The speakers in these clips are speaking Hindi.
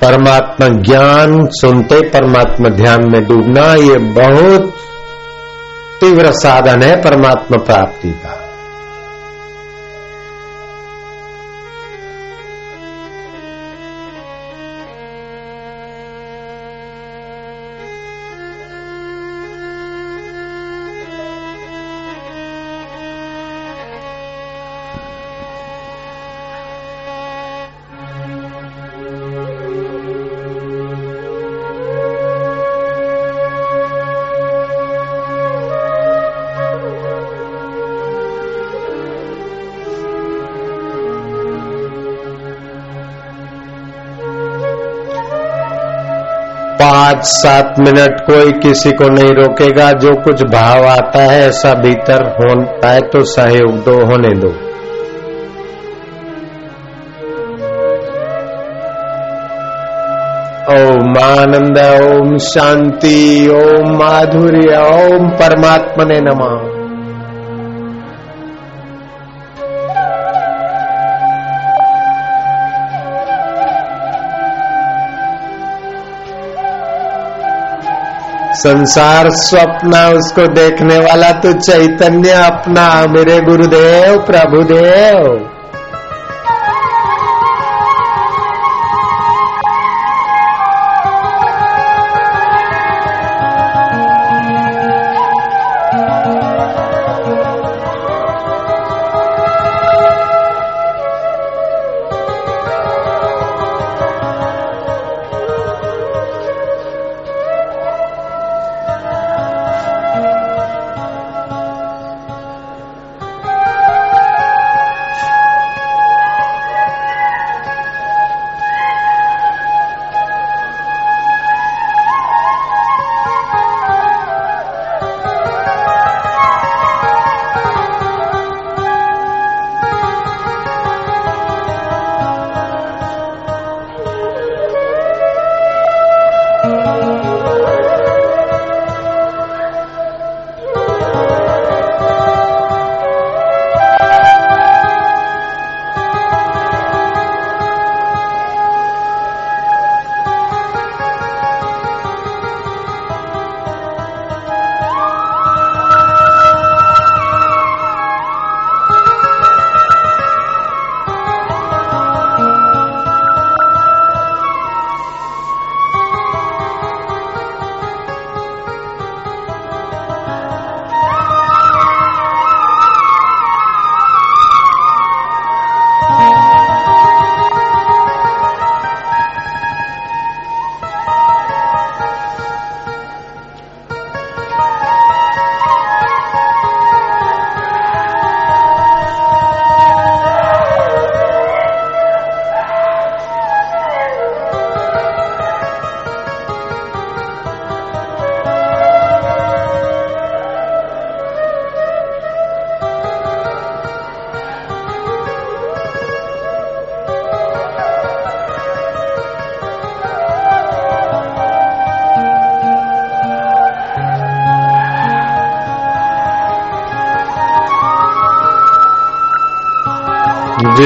परमात्मा ज्ञान सुनते, परमात्मा ध्यान में डूबना, ये बहुत तीव्र साधन है परमात्मा प्राप्ति का। पाँच सात मिनट कोई किसी को नहीं रोकेगा। जो कुछ भाव आता है, ऐसा भीतर होता है तो सहयोग दो, होने दो। ओम आनंद, ओम शांति, ओम माधुर्य, ओम परमात्मा ने नमा। संसार स्वप्न उसको देखने वाला तो चैतन्य अपना। मेरे गुरुदेव प्रभुदेव।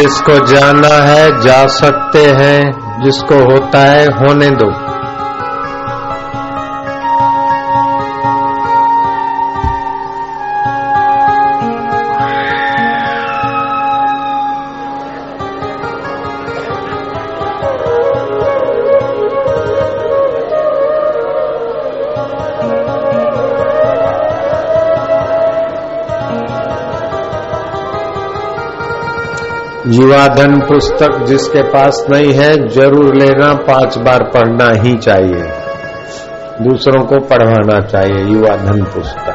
जिसको जाना है जा सकते हैं। जिसको होता है होने दो। युवा धन पुस्तक जिसके पास नहीं है, ज़रूर लेना, पाँच बार पढ़ना ही चाहिए। दूसरों को पढ़वाना चाहिए युवा धन पुस्तक।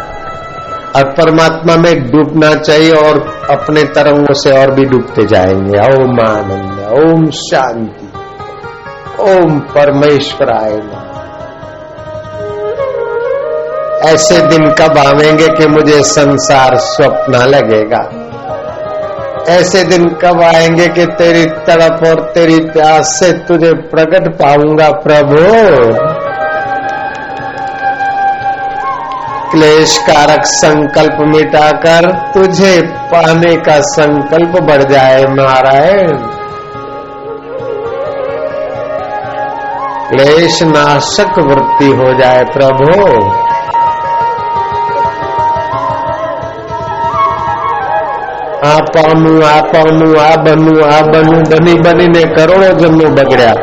और परमात्मा में डूबना चाहिए और अपने तरंगों से और भी डूबते जाएँगे। ओम आनंद, ओम शांति, ओम परमेश्वराय नमः ऐसे दिन कब आवेंगे कि मुझे संसार स्वप्न लगेगा? ऐसे दिन कब आएँगे कि तेरी तड़प और तेरी प्यास से तुझे प्रकट पाऊँगा, प्रभु? क्लेश कारक संकल्प मिटाकर तुझे पाने का संकल्प बढ़ जाए, नारायण। क्लेश नाशक वृत्ति हो जाए, प्रभु। આ પામું આ પામું આ બનવું આ બનવું બની બનીને કરોડો જન્મો બગડ્યા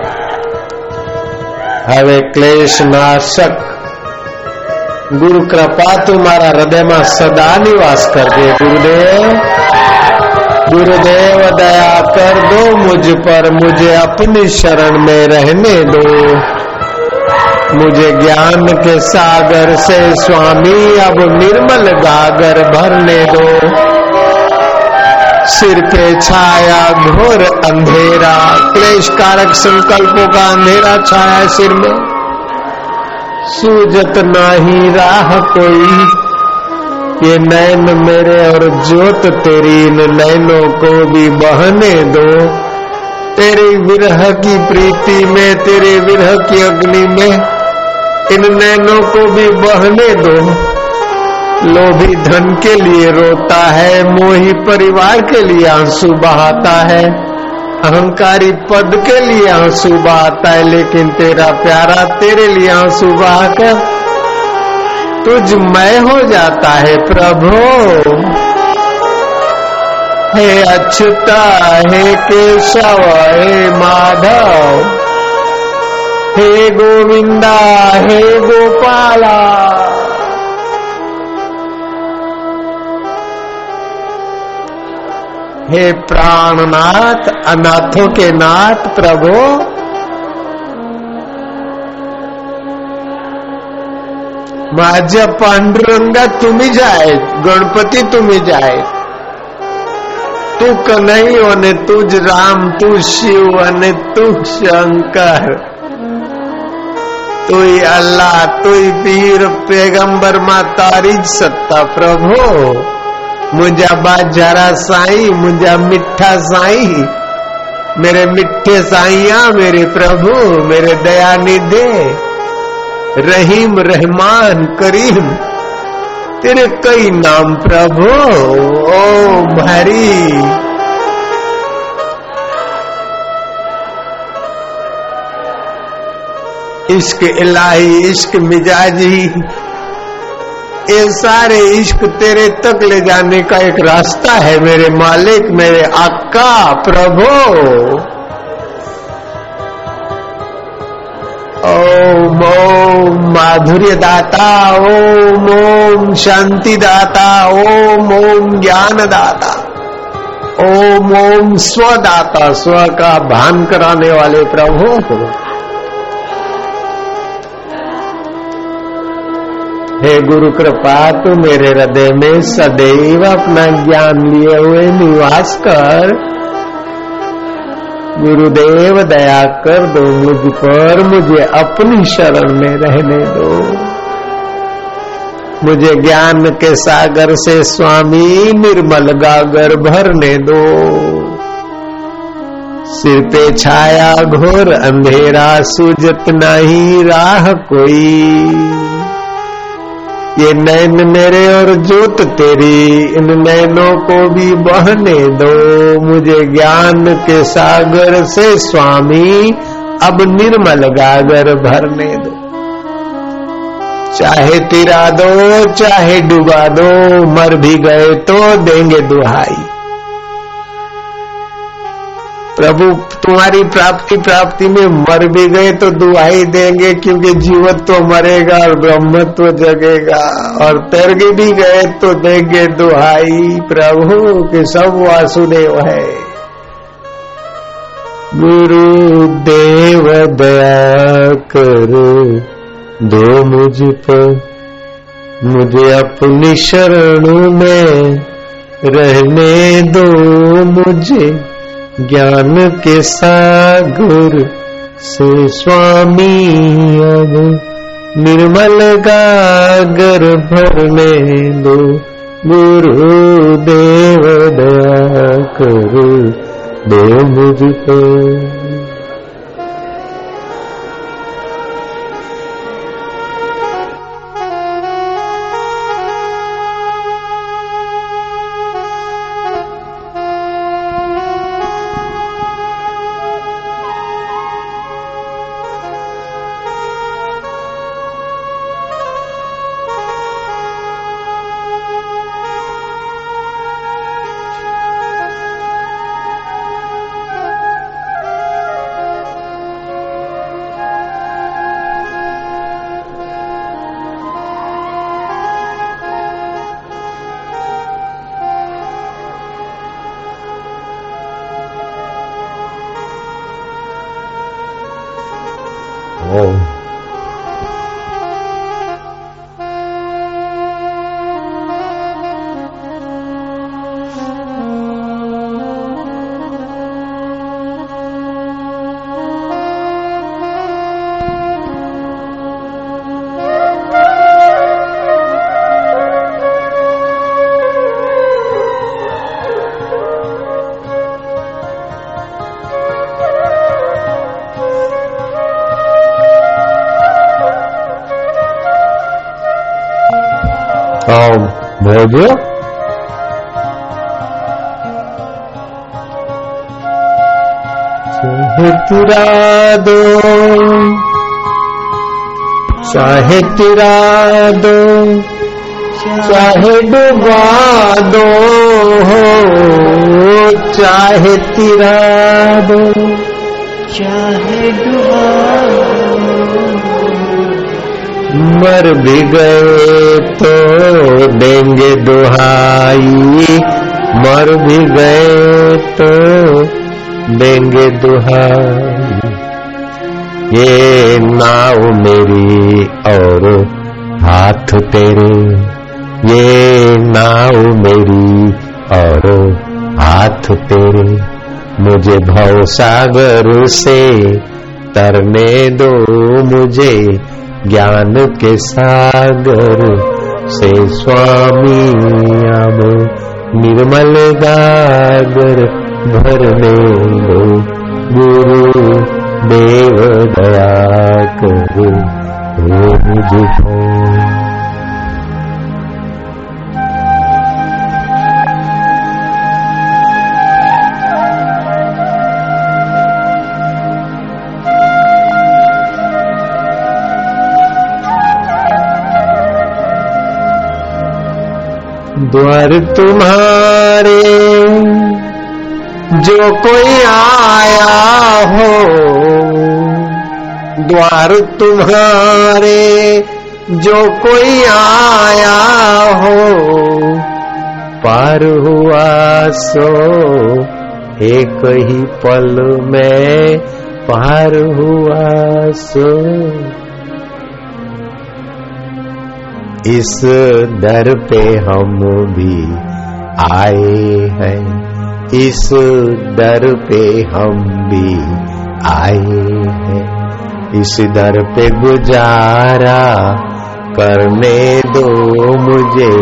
હવે ક્લેશ નાશક ગુરુ કૃપા તું મારા હૃદયમાં સદા નિવાસ કરજે ગુરુદેવ गुरुदेव दया कर दो मुझ पर मुझे अपनी शरण में रहने दो मुझे ज्ञान के सागर से स्वामी अब निर्मल गागर भरने दो सिर पे छाया, घोर अंधेरा। क्लेश कारक संकल्पों का अंधेरा छाया सिर में। सूजत नाही राह कोई। ये नैन मेरे और ज्योत तेरी इन नैनों को भी बहने दो। तेरी विरह की प्रीति में, तेरे विरह की अग्नि में, इन नैनों को भी बहने दो। लोभी धन के लिए रोता है, मोही परिवार के लिए आँसू बहाता है, अहंकारी पद के लिए आँसू बहाता है, लेकिन तेरा प्यारा तेरे लिए आँसू बहाकर तुझ मैं हो जाता है प्रभु। हे अच्युता हे केशव, हे माधव, हे गोविंदा, हे गोपाला। हे प्राणनाथ अनाथों के नाथ प्रभु माझ्या पांडुरंगा तुम्ही जाय गणपती तुम्ही जाय तू कन्हैयो અને તું જ રામ તું શિવ અને તું શંકર તું અલ્લાહ તું પીર પેગંબર માં તારી જ સત્તા પ્રભુ मुंहिंजा बाजारा साईं मुंहिंजा मिठा साईं। मेरे मिठे साईया, मेरे प्रभु, मेरे दया निधे रहीम, रहमान, करीम, तेरे कई नाम प्रभु। ओ भारी इश्क इलाही, इश्क मिजाजी। ये सारे इश्क तेरे तक ले जाने का एक रास्ता है मेरे मालिक, मेरे आका प्रभु। ओम ओम माधुर्य दाता ओम ओम शांति दाता ओम ओम ज्ञान दाता ओम ओम, स्वदाता, स्व का भान कराने वाले प्रभु। हे गुरु कृपा, तू मेरे हृदय में सदैव अपना ज्ञान लिए हुए निवास कर। गुरुदेव, दया कर दो मुझ पर, मुझे अपनी शरण में रहने दो। मुझे ज्ञान के सागर से स्वामी निर्मल गागर भरने दो। सिर पे छाया, घोर अंधेरा सूजत नहीं राह कोई। ये नैन मेरे और जोत तेरी, इन नैनों को भी बहने दो। मुझे ज्ञान के सागर से स्वामी, अब निर्मल गागर भरने दो। चाहे तिरा दो, चाहे डुबा दो, मर भी गए तो देंगे दुहाई। प्रभु, तुम्हारी प्राप्ति प्राप्ति में मर भी गए तो दुआई देंगे, क्योंकि जीवत तो मरेगा और ब्रह्मत्व जगेगा। और तैर भी गए तो देंगे दुहाई प्रभु, के सब वासुदेव है। गुरु देव दया कर। दो मुझ पर। मुझे अपनी शरण में रहने दो मुझे। ज्ञान के सागर से स्वामी अब निर्मल गागर भरने दो गुरु देव दया कर दो मुझको चाहे तिरा दो। चाहे तिरा दो। चाहे डुबा दो हो। चाहे तिरा दो। चाहे डुबा मर भी गए तो देंगे दुहाई। मर भी गए तो देंगे दुहाई। ये नाव मेरी और हाथ तेरे। ये नाव मेरी और हाथ तेरे। मुझे भव सागर से तरने दो मुझे। ज्ञान के सागर से स्वामी अब निर्मल गागर भरने दो गुरु देव दया करो। मुझको द्वार तुम्हारे, जो कोई आया हो, द्वार तुम्हारे, जो कोई आया हो, पार हुआ सो, एक ही पल में पार हुआ सो। इस दर पे हम भी आए हैं। इस दर पे हम भी आए हैं। इस दर पे गुजारा करने दो मुझे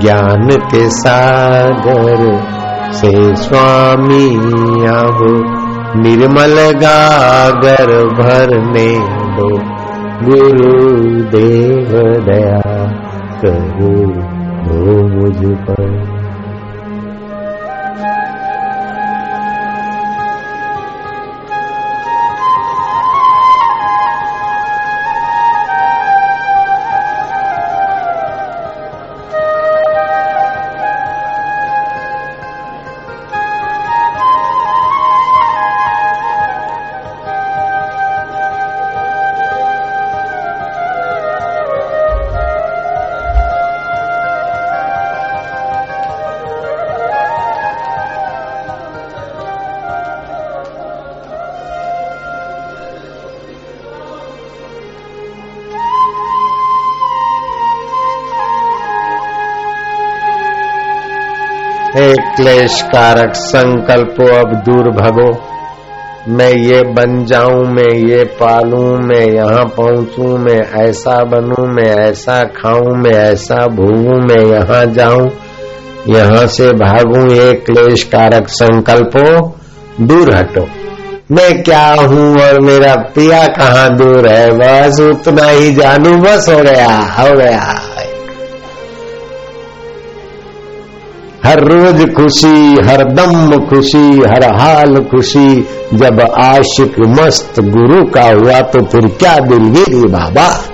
ज्ञान के सागर से। स्वामी अब निर्मल गागर भरने दो। गुरुदेव दया करो हो मुझ पर। क्लेश कारक संकल्पो अब दूर भगो। मैं ये बन जाऊँ, मैं ये पालूं, मैं यहाँ पहुंचूं, मैं ऐसा बनूं, मैं ऐसा खाऊं, मैं ऐसा भूगूं, मैं यहाँ जाऊँ, यहाँ से भागूं, ये क्लेश कारक संकल्पो दूर हटो। मैं क्या हूँ और मेरा पिया कहाँ दूर है? बस उतना ही जानू, बस हो गया हो गया। हर रोज खुशी, हर दम खुशी, हर हाल खुशी। जब आशिक मस्त गुरु का हुआ तो फिर क्या दिलगिरी बाबा?